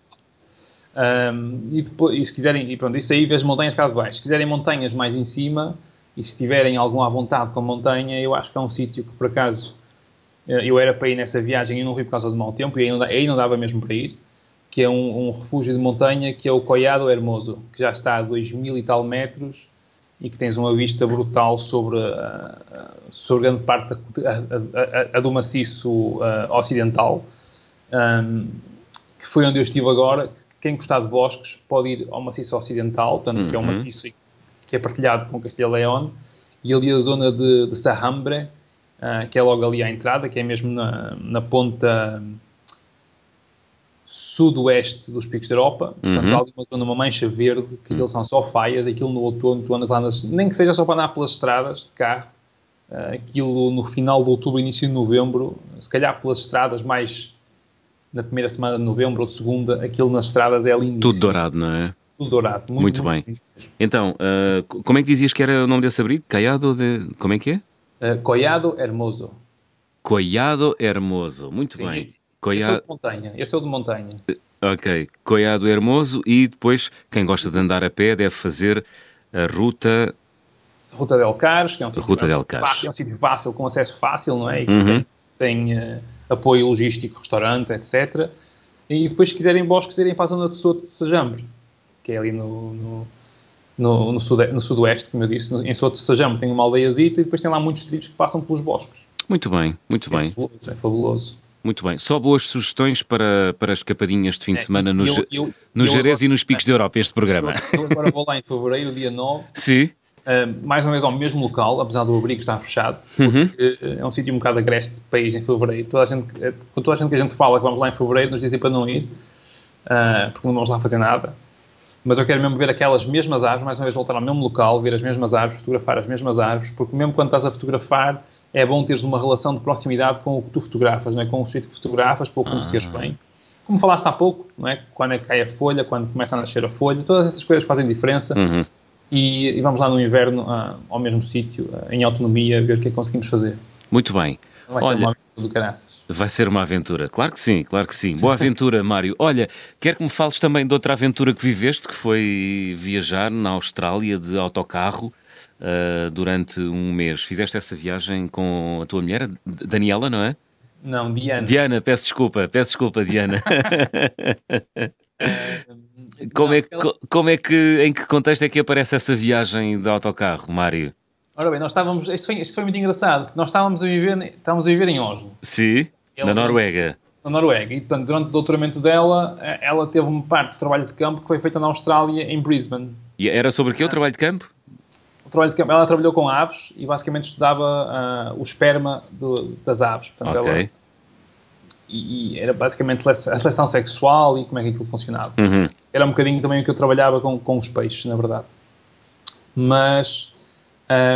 Speaker 2: Um, e, depois, e se quiserem, e pronto, isso aí vês montanhas cá de baixo. Se quiserem montanhas mais em cima e se tiverem algum à vontade com a montanha, eu acho que é um sítio que por acaso eh, eu era para ir nessa viagem e não fui por causa do mau tempo e aí não, aí não dava mesmo para ir, que é um, um, refúgio de montanha que é o Collado Hermoso, que já está a 2 mil e tal metros e que tens uma vista brutal sobre, uh, sobre grande parte da, a, a, a do maciço uh, ocidental, um, que foi onde eu estive agora, quem gostar de bosques pode ir ao maciço ocidental, portanto, uhum. que é um uhum. maciço que é partilhado com Castelo León, e ali a zona de, de Sahambre, uh, que é logo ali à entrada, que é mesmo na, na ponta sudoeste dos picos da Europa. Portanto, uhum. há ali uma zona, uma mancha verde, que aquilo são só faias, aquilo no outono, tu andas lá, nas, nem que seja só para andar pelas estradas de carro, uh, aquilo no final de outubro, início de novembro, se calhar pelas estradas mais na primeira semana de novembro ou segunda, aquilo nas estradas é lindo.
Speaker 1: Tudo dourado, não é?
Speaker 2: Tudo dourado.
Speaker 1: Muito, muito, muito bem. Então, uh, como é que dizias que era o nome desse abrigo? Caiado de... Como é que
Speaker 2: é? Uh, Collado Hermoso.
Speaker 1: Collado Hermoso. Muito Sim. bem.
Speaker 2: Collado... Esse é o de montanha. Esse é o de montanha.
Speaker 1: Ok. Collado Hermoso e depois, quem gosta de andar a pé deve fazer a ruta...
Speaker 2: Ruta del Cares, que é um sítio,
Speaker 1: ruta del Cares.
Speaker 2: É um sítio fácil, com acesso fácil, não é? E uhum. tem... Uh, apoio logístico, restaurantes, etc. E depois, se quiserem bosques, irem para a zona de Soto de Sajambre, que é ali no, no, no, no, sude, no sudoeste, como eu disse, em Soto de Sajambre tem uma aldeiazita e depois tem lá muitos trilhos que passam pelos bosques.
Speaker 1: Muito bem, muito
Speaker 2: é
Speaker 1: bem.
Speaker 2: Fabuloso, é fabuloso.
Speaker 1: Muito bem. Só boas sugestões para, para escapadinhas de fim é, de semana no, eu, eu, no Jerez agora, e nos Picos da Europa, este programa.
Speaker 2: Eu, agora vou lá em fevereiro, dia 9.
Speaker 1: Sim.
Speaker 2: Uh, mais uma vez ao mesmo local, apesar do abrigo estar fechado,
Speaker 1: uhum.
Speaker 2: uh, é um sítio um bocado agreste de país em fevereiro. Toda a gente, uh, toda a gente que a gente fala que vamos lá em fevereiro nos dizem para não ir, porque não vamos lá fazer nada. Mas eu quero mesmo ver aquelas mesmas árvores, mais uma vez voltar ao mesmo local, ver as mesmas árvores, fotografar as mesmas árvores, porque mesmo quando estás a fotografar, é bom teres uma relação de proximidade com o que tu fotografas, não é? com o sítio que fotografas, para o conheceres ah. bem. Como falaste há pouco, não é? quando é que cai a folha, quando começa a nascer a folha, todas essas coisas fazem diferença.
Speaker 1: Uhum
Speaker 2: e, e vamos lá no inverno uh, ao mesmo sítio, uh, em autonomia, ver o que é que conseguimos fazer.
Speaker 1: Muito bem.
Speaker 2: Vai Olha, ser uma aventura do caraças.
Speaker 1: Vai ser uma aventura, claro que sim, claro que sim. Boa aventura, Mário. Olha, quero que me fales também de outra aventura que viveste, que foi viajar na Austrália de autocarro. Uh, durante um mês. Fizeste essa viagem com a tua mulher, Daniela, não é?
Speaker 2: Não, Diana.
Speaker 1: Diana, peço desculpa, peço desculpa, Diana. Como, não, é, aquela... como é que, em que contexto é que aparece essa viagem de autocarro, Mário?
Speaker 2: Ora bem, nós estávamos, isto foi, isto foi muito engraçado, porque nós estávamos a viver, estávamos a viver em Oslo.
Speaker 1: Sim, na Noruega.
Speaker 2: Na Noruega, e portanto, durante o doutoramento dela, eh, ela teve uma parte de trabalho de campo que foi feita na Austrália, em Brisbane.
Speaker 1: E era sobre que o trabalho de campo?
Speaker 2: O trabalho de campo, ela trabalhou com aves e basicamente estudava uh, o esperma do, das aves.
Speaker 1: Portanto, ok. Ela,
Speaker 2: e, era basicamente a seleção sexual e como é que aquilo funcionava.
Speaker 1: Uhum.
Speaker 2: Era um bocadinho também o que eu trabalhava com, com os peixes, na verdade. Mas,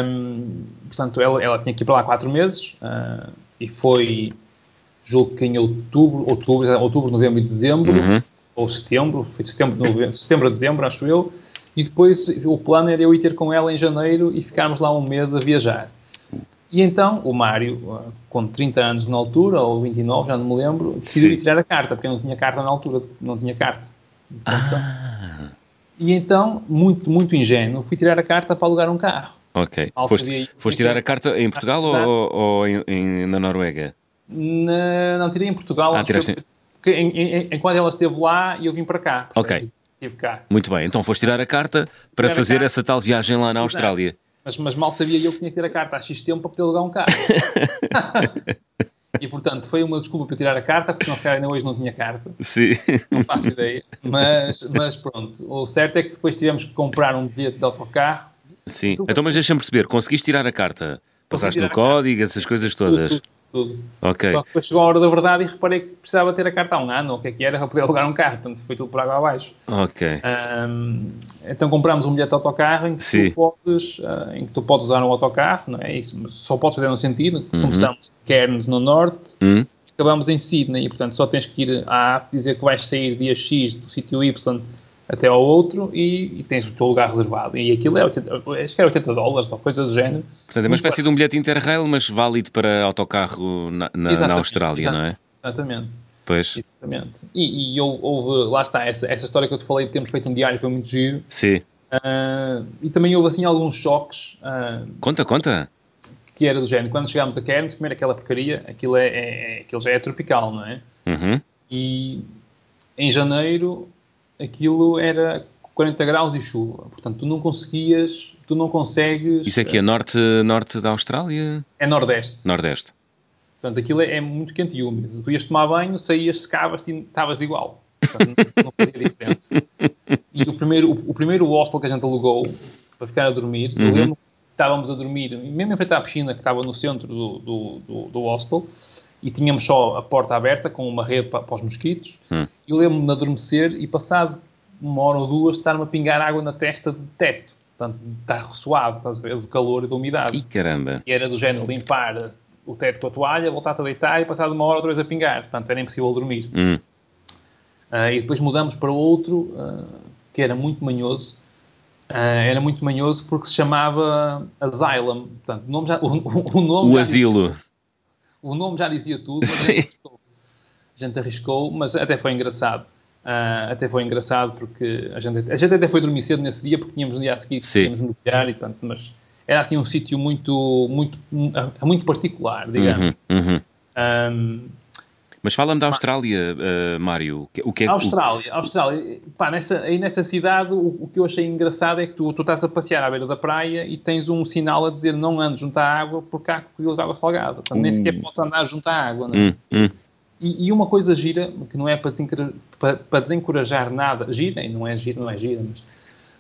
Speaker 2: um, portanto, ela, ela tinha que ir para lá quatro meses uh, e foi, julgo que em outubro, outubro, outubro novembro e dezembro,
Speaker 1: uhum.
Speaker 2: ou setembro, foi de setembro, novembro, setembro a dezembro, acho eu, e depois o plano era eu ir ter com ela em janeiro e ficarmos lá um mês a viajar. E então o Mário, uh, com 30 anos na altura, ou 29, já não me lembro, decidiu ir tirar a carta, porque eu não tinha carta na altura, não tinha carta.
Speaker 1: Ah.
Speaker 2: E então, muito, muito ingênuo, fui tirar a carta para alugar um carro.
Speaker 1: Ok. foste, foste tirar a carta em Portugal ou, ou em, em, na Noruega?
Speaker 2: Na, não, tirei em Portugal.
Speaker 1: Ah, tiraste...
Speaker 2: que, em, em, enquanto ela esteve lá, eu vim para cá.
Speaker 1: Ok. Estive cá. Muito bem, então foste tirar a carta para tirar fazer carta. essa tal viagem lá na Austrália.
Speaker 2: Mas, mas, mal sabia eu que tinha que ter a carta há X tempo para poder alugar um carro. e portanto foi uma desculpa para tirar a carta, porque nós ainda hoje não tinha carta.
Speaker 1: Sim.
Speaker 2: Não faço ideia. Mas, mas pronto, o certo é que depois tivemos que comprar um bilhete de autocarro.
Speaker 1: Sim, então mas deixa-me perceber, conseguiste tirar a carta? Passaste no código, essas coisas todas?
Speaker 2: Tudo, tudo.
Speaker 1: Ok.
Speaker 2: Só que depois chegou a hora da verdade e reparei que precisava ter a carta há um ano, ou o que é que era, para poder alugar um carro. Portanto, foi tudo por água abaixo.
Speaker 1: Ok.
Speaker 2: Um, então comprámos um bilhete de autocarro em que,
Speaker 1: Sim.
Speaker 2: tu podes, uh, em que tu podes usar um autocarro, não é isso? Mas só podes fazer um sentido. Começamos de Cairns, no norte,
Speaker 1: Hum?
Speaker 2: acabamos em Sydney e, portanto, só tens que ir à app dizer que vais sair dia X do sítio Y até ao outro e, e tens o teu lugar reservado. E aquilo é 80, acho que era 80 dólares ou coisa do género.
Speaker 1: Portanto, é uma espécie de um bilhete Interrail, mas válido para autocarro na, na- na Austrália, não é?
Speaker 2: Exatamente.
Speaker 1: Pois,
Speaker 2: Exatamente. E, e houve, lá está, essa, essa história que eu te falei de termos feito um diário foi muito giro.
Speaker 1: sim.
Speaker 2: Ah, e também houve assim alguns choques ah,
Speaker 1: Conta, conta.
Speaker 2: que era do género. Quando chegámos a Cairns, comer aquela porcaria, aquilo, é, é, é- aquilo já é tropical, não é?
Speaker 1: Uhum.
Speaker 2: E em janeiro aquilo era 40 graus e chuva. Portanto, tu não conseguias, tu não consegues.
Speaker 1: Isso aqui é norte, norte da Austrália?
Speaker 2: É nordeste.
Speaker 1: Nordeste.
Speaker 2: Portanto, aquilo é, é muito quente e úmido. Tu ias tomar banho, saías, secavas e estavas igual. Portanto, não, fazia diferença. E o primeiro, o, o primeiro hostel que a gente alugou para ficar a dormir, eu
Speaker 1: Uhum.
Speaker 2: lembro que estávamos a dormir, mesmo em frente à piscina que estava no centro do, do, do, do hostel, e tínhamos só a porta aberta com uma rede para, para os mosquitos.
Speaker 1: Hum.
Speaker 2: E eu lembro-me de adormecer e passado uma hora ou duas estar-me a pingar água na testa de teto. Portanto, está ressoado, estás a ver, do calor e da umidade.
Speaker 1: Ih, caramba.
Speaker 2: E era do género limpar o teto com a toalha, voltar-te a deitar e passado uma hora outra vez a pingar. Portanto, era impossível dormir.
Speaker 1: Hum.
Speaker 2: Ah, e depois mudamos para outro, ah, que era muito manhoso. Ah, era muito manhoso porque se chamava Asylum. Portanto, o nome já, o, o- o nome
Speaker 1: O
Speaker 2: já,
Speaker 1: asilo.
Speaker 2: O nome já dizia tudo, mas a gente arriscou. A gente arriscou, mas até foi engraçado. Ah, até foi engraçado porque a gente, a gente até foi dormir cedo nesse dia porque tínhamos no dia a seguir tínhamos mergulhar e tanto, mas era assim um sítio muito, muito, muito particular, digamos.
Speaker 1: Uhum, uhum.
Speaker 2: Ahm,
Speaker 1: Mas fala-me da Austrália, uh, Mário. O que- O que é
Speaker 2: A Austrália, a Austrália, pá, nessa, aí nessa cidade o, o que eu achei engraçado é que tu, tu estás a passear à beira da praia e tens um sinal a dizer não andes junto à água porque há crocodilos de água salgada. Portanto, nem
Speaker 1: Uh.
Speaker 2: sequer podes andar junto à água. Não é?
Speaker 1: Hum, hum.
Speaker 2: E, e uma coisa gira, que não é para, desencora- para, para desencorajar nada, gira, e não é gira, não é gira, mas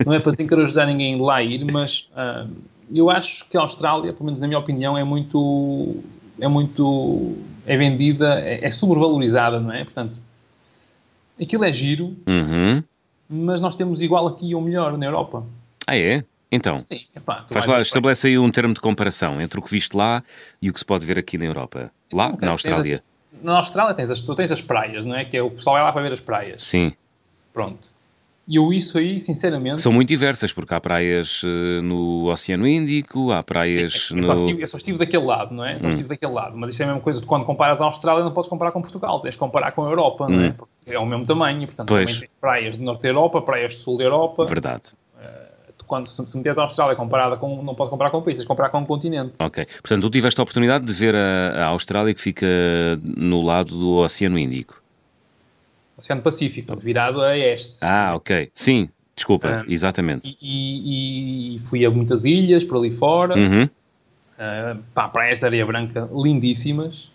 Speaker 2: não é para desencorajar ninguém lá ir, mas ah, eu acho que a Austrália, pelo menos na minha opinião, é muito, é muito, é vendida, é, é sobrevalorizada, não é? Portanto, aquilo é giro,
Speaker 1: Uhum.
Speaker 2: mas nós temos igual aqui ou melhor na Europa.
Speaker 1: Ah, é? Então,
Speaker 2: Sim, epá,
Speaker 1: faz lá,
Speaker 2: a
Speaker 1: estabelece aí um termo de comparação entre o que viste lá e o que se pode ver aqui na Europa. Lá,
Speaker 2: Ok,
Speaker 1: na Austrália.
Speaker 2: Na Austrália tens as, tu tens as praias, não é? Que é o pessoal vai lá para ver as praias.
Speaker 1: Sim.
Speaker 2: Pronto. E eu isso aí, sinceramente,
Speaker 1: São muito diversas, porque há praias eh, no Oceano Índico, há praias
Speaker 2: Sim, eu, só
Speaker 1: no.
Speaker 2: estive, eu só estive daquele lado, não é? Só
Speaker 1: Hum.
Speaker 2: estive daquele lado. Mas isto é a mesma coisa, tu quando comparas a Austrália não podes comparar com Portugal, tens de comparar com a Europa, não é?
Speaker 1: Hum.
Speaker 2: Porque é o mesmo tamanho, portanto
Speaker 1: Pois.
Speaker 2: também tens praias do norte da Europa, praias do sul da Europa.
Speaker 1: Verdade.
Speaker 2: Tu, quando se, se meteres a Austrália comparada com, não podes comparar com um país, tens de comparar com um continente.
Speaker 1: Ok. Portanto, tu tiveste a oportunidade de ver a, a Austrália que fica no lado do Oceano Índico.
Speaker 2: Oceano Pacífico, virado a este.
Speaker 1: Ah, ok. Sim, desculpa,
Speaker 2: Ah.
Speaker 1: exatamente.
Speaker 2: E, e- fui a muitas ilhas por ali fora,
Speaker 1: Uhum.
Speaker 2: uh, pá, praias de areia branca lindíssimas,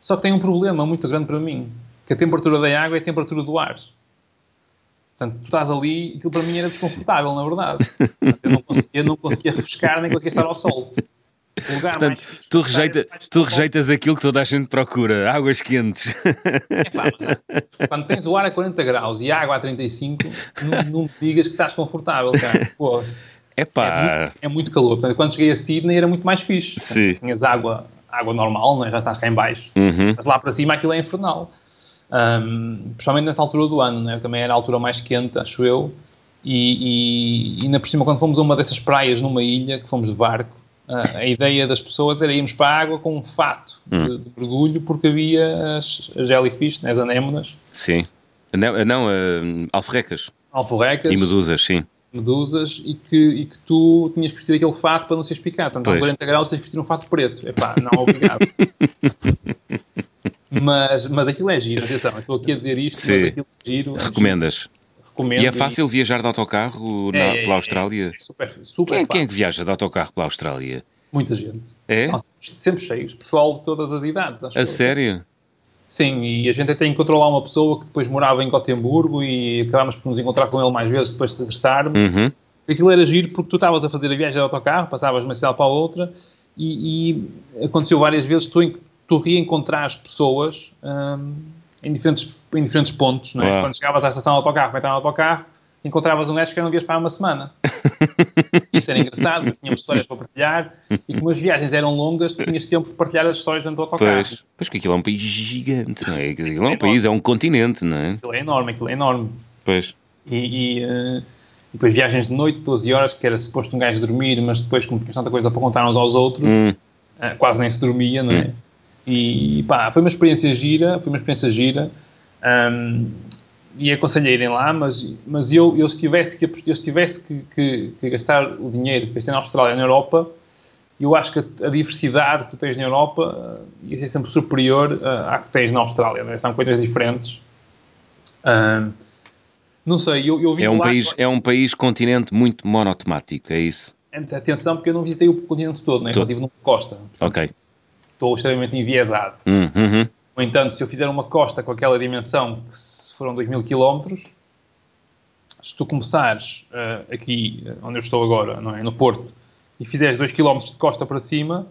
Speaker 2: só que tem um problema muito grande para mim, que a temperatura da água é a temperatura do ar. Portanto, tu estás ali, aquilo para mim era desconfortável, na verdade. Eu não conseguia, não conseguia refrescar, nem conseguia estar ao sol.
Speaker 1: Portanto, tu, rejeita, tu rejeitas aquilo que toda a gente procura, águas quentes.
Speaker 2: Epá, mas, quando tens o ar a 40 graus e a água a 35, não, não me digas que estás confortável, cara. Pô,
Speaker 1: É
Speaker 2: é,
Speaker 1: pá,
Speaker 2: muito, é muito calor. Portanto, quando cheguei a Sydney era muito mais fixe.
Speaker 1: Sim.
Speaker 2: Tinhas água, água normal, né? já estás cá em baixo.
Speaker 1: Uhum.
Speaker 2: Mas lá para cima aquilo é infernal. Um, principalmente nessa altura do ano, né? também era a altura mais quente, acho eu. E, e, e ainda por cima, quando fomos a uma dessas praias numa ilha, que fomos de barco, a ideia das pessoas era irmos para a água com um fato de, de mergulho, porque havia as, as jellyfish, né? as anémonas,
Speaker 1: sim. Não, não uh, alforrecas
Speaker 2: alforrecas,
Speaker 1: e medusas, sim.
Speaker 2: medusas, e que, e que tu tinhas que vestir aquele fato para não seres picado. Portanto, a
Speaker 1: Pois.
Speaker 2: 40 graus tens que vestir um fato preto. Epá, não, obrigado. mas, mas aquilo é giro, atenção, estou aqui a dizer isto, mas
Speaker 1: Sim.
Speaker 2: aquilo é giro. é
Speaker 1: Recomendas. E é fácil viajar de autocarro na-
Speaker 2: É, é,
Speaker 1: pela
Speaker 2: é,
Speaker 1: Austrália?
Speaker 2: É, super, super
Speaker 1: Quem, é- quem é que viaja de autocarro pela Austrália?
Speaker 2: Muita gente.
Speaker 1: É?
Speaker 2: Nossa, sempre cheios. Pessoal de todas as idades. Acho
Speaker 1: A
Speaker 2: eu.
Speaker 1: sério?
Speaker 2: Sim, e a gente até encontrou lá uma pessoa que depois morava em Gotemburgo e acabámos por nos encontrar com ele mais vezes depois de regressarmos.
Speaker 1: Uhum.
Speaker 2: Aquilo era giro porque tu estavas a fazer a viagem de autocarro, passavas de uma cidade para a outra e, e aconteceu várias vezes tu, tu reencontrares pessoas um, em, diferentes, em diferentes pontos, não é? Quando chegavas à estação do autocarro para entrar no autocarro, encontravas um gajo que não vias para uma semana. Isso era engraçado, tínhamos histórias para partilhar e como as viagens eram longas, tu tinhas tempo de partilhar as histórias dentro do autocarro.
Speaker 1: Pois, pois que aquilo é um país gigante, não é? Aquilo é um país, é um continente, não é?
Speaker 2: Aquilo é enorme, aquilo é enorme.
Speaker 1: Pois.
Speaker 2: E, e, uh, depois viagens de noite, 12 horas, que era suposto um gajo dormir, mas depois, como tinha tanta coisa para contar uns aos outros, hum. uh, quase nem se dormia, não é? Hum. E pá, foi uma experiência gira, foi uma experiência gira. Um, e aconselho a irem lá, mas, mas eu, eu se tivesse, que, eu se tivesse que, que, que gastar o dinheiro que gastei na Austrália e na Europa, eu acho que a, a, diversidade que tu tens na Europa uh, ia ser sempre superior uh, à que tens na Austrália. Né? São coisas diferentes. Uh, não sei, eu, eu
Speaker 1: é um lá, país É um país, continente muito monotemático, é isso?
Speaker 2: Atenção, porque eu não visitei o continente todo, né? só estive numa costa.
Speaker 1: Ok.
Speaker 2: Estou extremamente enviesado.
Speaker 1: Hum, uhum.
Speaker 2: No entanto, se eu fizer uma costa com aquela dimensão, que foram 2 mil quilómetros, se tu começares uh, aqui, onde eu estou agora, não é? no Porto, e fizeres 2 km de costa para cima,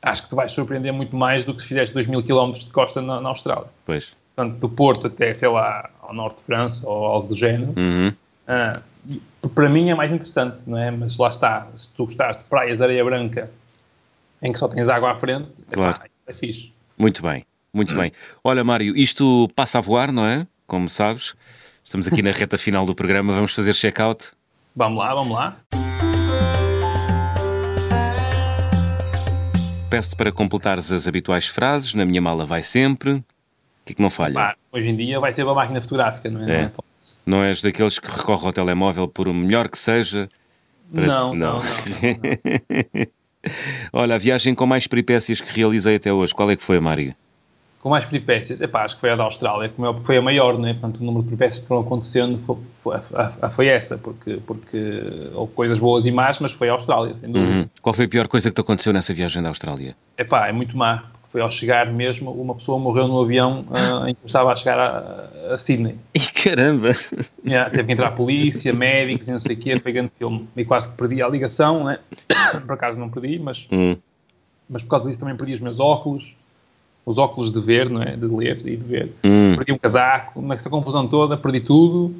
Speaker 2: acho que te vais surpreender muito mais do que se fizeres 2 mil km de costa na, na Austrália.
Speaker 1: Pois
Speaker 2: portanto, do Porto até, sei lá, ao norte de França ou algo do género,
Speaker 1: uhum.
Speaker 2: uh, para mim é mais interessante, não é? Mas lá está, se tu gostares de praias de areia branca em que só tens água à frente, claro. é, é fixe.
Speaker 1: Muito bem, muito bem. Olha, Mário, isto passa a voar, não é? Como sabes, estamos aqui na reta final do programa, vamos fazer check-out?
Speaker 2: Vamos lá, vamos lá.
Speaker 1: Peço-te para completares as habituais frases, na minha mala vai sempre, o que é que não falha?
Speaker 2: hoje em dia vai ser uma máquina fotográfica, não é? é. Não, é
Speaker 1: não és daqueles que recorre ao telemóvel por o melhor que seja?
Speaker 2: Para... Não, não, não. não,
Speaker 1: Olha, a viagem com mais peripécias que realizei até hoje, qual é que foi, Mário?
Speaker 2: Com mais peripécias? Epá, acho que foi a da Austrália, porque foi a maior, né? Portanto, o número de peripécias que foram acontecendo foi, foi, foi, essa, porque, porque houve coisas boas e más, mas foi a Austrália, sem dúvida. Uhum.
Speaker 1: Qual foi a pior coisa que te aconteceu nessa viagem da Austrália?
Speaker 2: Epá, é muito má foi ao chegar mesmo, uma pessoa morreu no avião uh, em que estava a chegar a, a Sydney.
Speaker 1: E caramba!
Speaker 2: Yeah, teve que entrar a polícia, médicos e não sei o quê, foi grande filme. E quase que perdi a ligação, né? por acaso não perdi, mas,
Speaker 1: hum.
Speaker 2: mas por causa disso também perdi os meus óculos, os óculos de ver, não é? De ler e de ver.
Speaker 1: Hum.
Speaker 2: Perdi um casaco, nessa confusão toda, perdi tudo.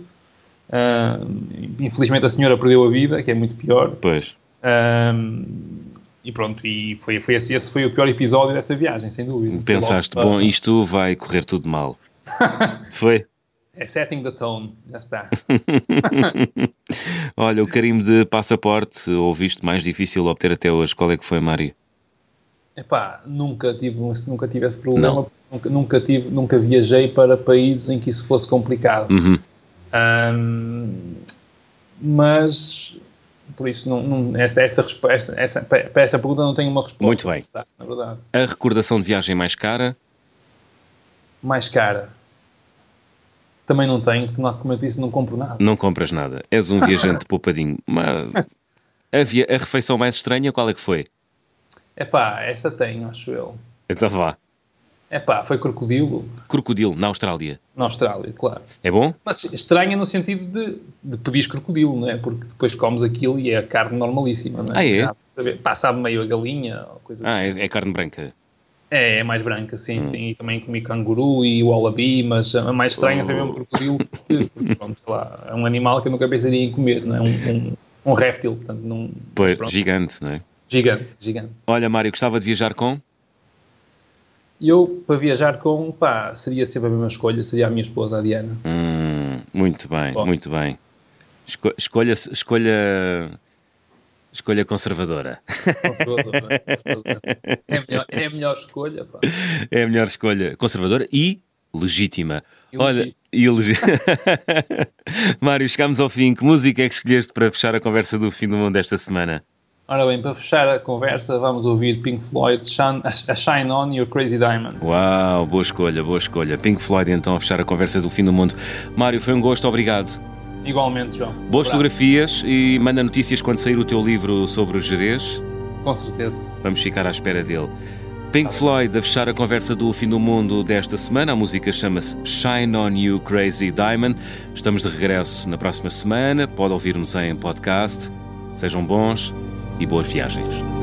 Speaker 2: Uh, infelizmente a senhora perdeu a vida, que é muito pior.
Speaker 1: Pois.
Speaker 2: Uh, e pronto, e foi, foi esse, esse foi o pior episódio dessa viagem, sem dúvida.
Speaker 1: Pensaste, bom, isto vai correr tudo mal. foi?
Speaker 2: É setting the tone, já está.
Speaker 1: Olha, o carimbo de passaporte, ou visto mais difícil obter até hoje, qual é que foi, Mário?
Speaker 2: Epá, nunca tive, nunca tive esse problema, nunca, nunca, tive, nunca viajei para países em que isso fosse complicado.
Speaker 1: Uhum.
Speaker 2: Um, mas por isso, não, não, essa, essa, essa, essa, para essa pergunta não tenho uma resposta.
Speaker 1: Muito bem.
Speaker 2: Na verdade.
Speaker 1: A recordação de viagem mais cara?
Speaker 2: Mais cara? Também não tenho, porque, como eu disse, não compro nada.
Speaker 1: Não compras nada. És um viajante poupadinho. Mas a, via, a refeição mais estranha, qual é que foi?
Speaker 2: É pá, essa tenho, acho eu.
Speaker 1: Então vá.
Speaker 2: É pá, foi crocodilo.
Speaker 1: Crocodilo, na Austrália.
Speaker 2: Na Austrália, claro.
Speaker 1: É bom?
Speaker 2: Mas estranha no sentido de, de pedires crocodilo, não é? Porque depois comes aquilo e é carne normalíssima, não é?
Speaker 1: Ah, é?
Speaker 2: Saber, pá, sabe meio a galinha, coisa
Speaker 1: Ah, assim. é, é, carne branca.
Speaker 2: É, é mais branca, sim, hum. sim. E também comi canguru e wallaby, mas a mais estranha oh. foi mesmo oh. crocodilo, porque, porque pronto, sei lá, é um animal que eu nunca pensaria em comer, não é? Um, um, um réptil, portanto, não...
Speaker 1: Pois, gigante, não é?
Speaker 2: Gigante, gigante.
Speaker 1: Olha, Mário, gostava de viajar com?
Speaker 2: E eu, para viajar com, pá, seria sempre a mesma escolha, seria a minha esposa, a Diana.
Speaker 1: Hum, muito bem, muito bem. Esco escolha, escolha, escolha conservadora.
Speaker 2: Conservadora. é, a melhor, é a melhor escolha, pá.
Speaker 1: É a melhor escolha. Conservadora e legítima. E Olha, e legítima. Mário, chegamos ao fim. Que música é que escolheste para fechar a conversa do fim do mundo esta semana?
Speaker 2: Ora bem, para fechar a conversa, vamos ouvir Pink Floyd, A Shine On Your Crazy Diamond.
Speaker 1: Uau, boa escolha, boa escolha. Pink Floyd, então, a fechar a conversa do fim do mundo. Mário, foi um gosto, obrigado.
Speaker 2: Igualmente, João.
Speaker 1: Boas fotografias e manda notícias quando sair o teu livro sobre o Jerez.
Speaker 2: Com certeza.
Speaker 1: Vamos ficar à espera dele. Pink tá Floyd a fechar a conversa do fim do mundo desta semana. A música chama-se Shine On You Crazy Diamond. Estamos de regresso na próxima semana. Pode ouvir-nos em podcast. Sejam bons e boas viagens.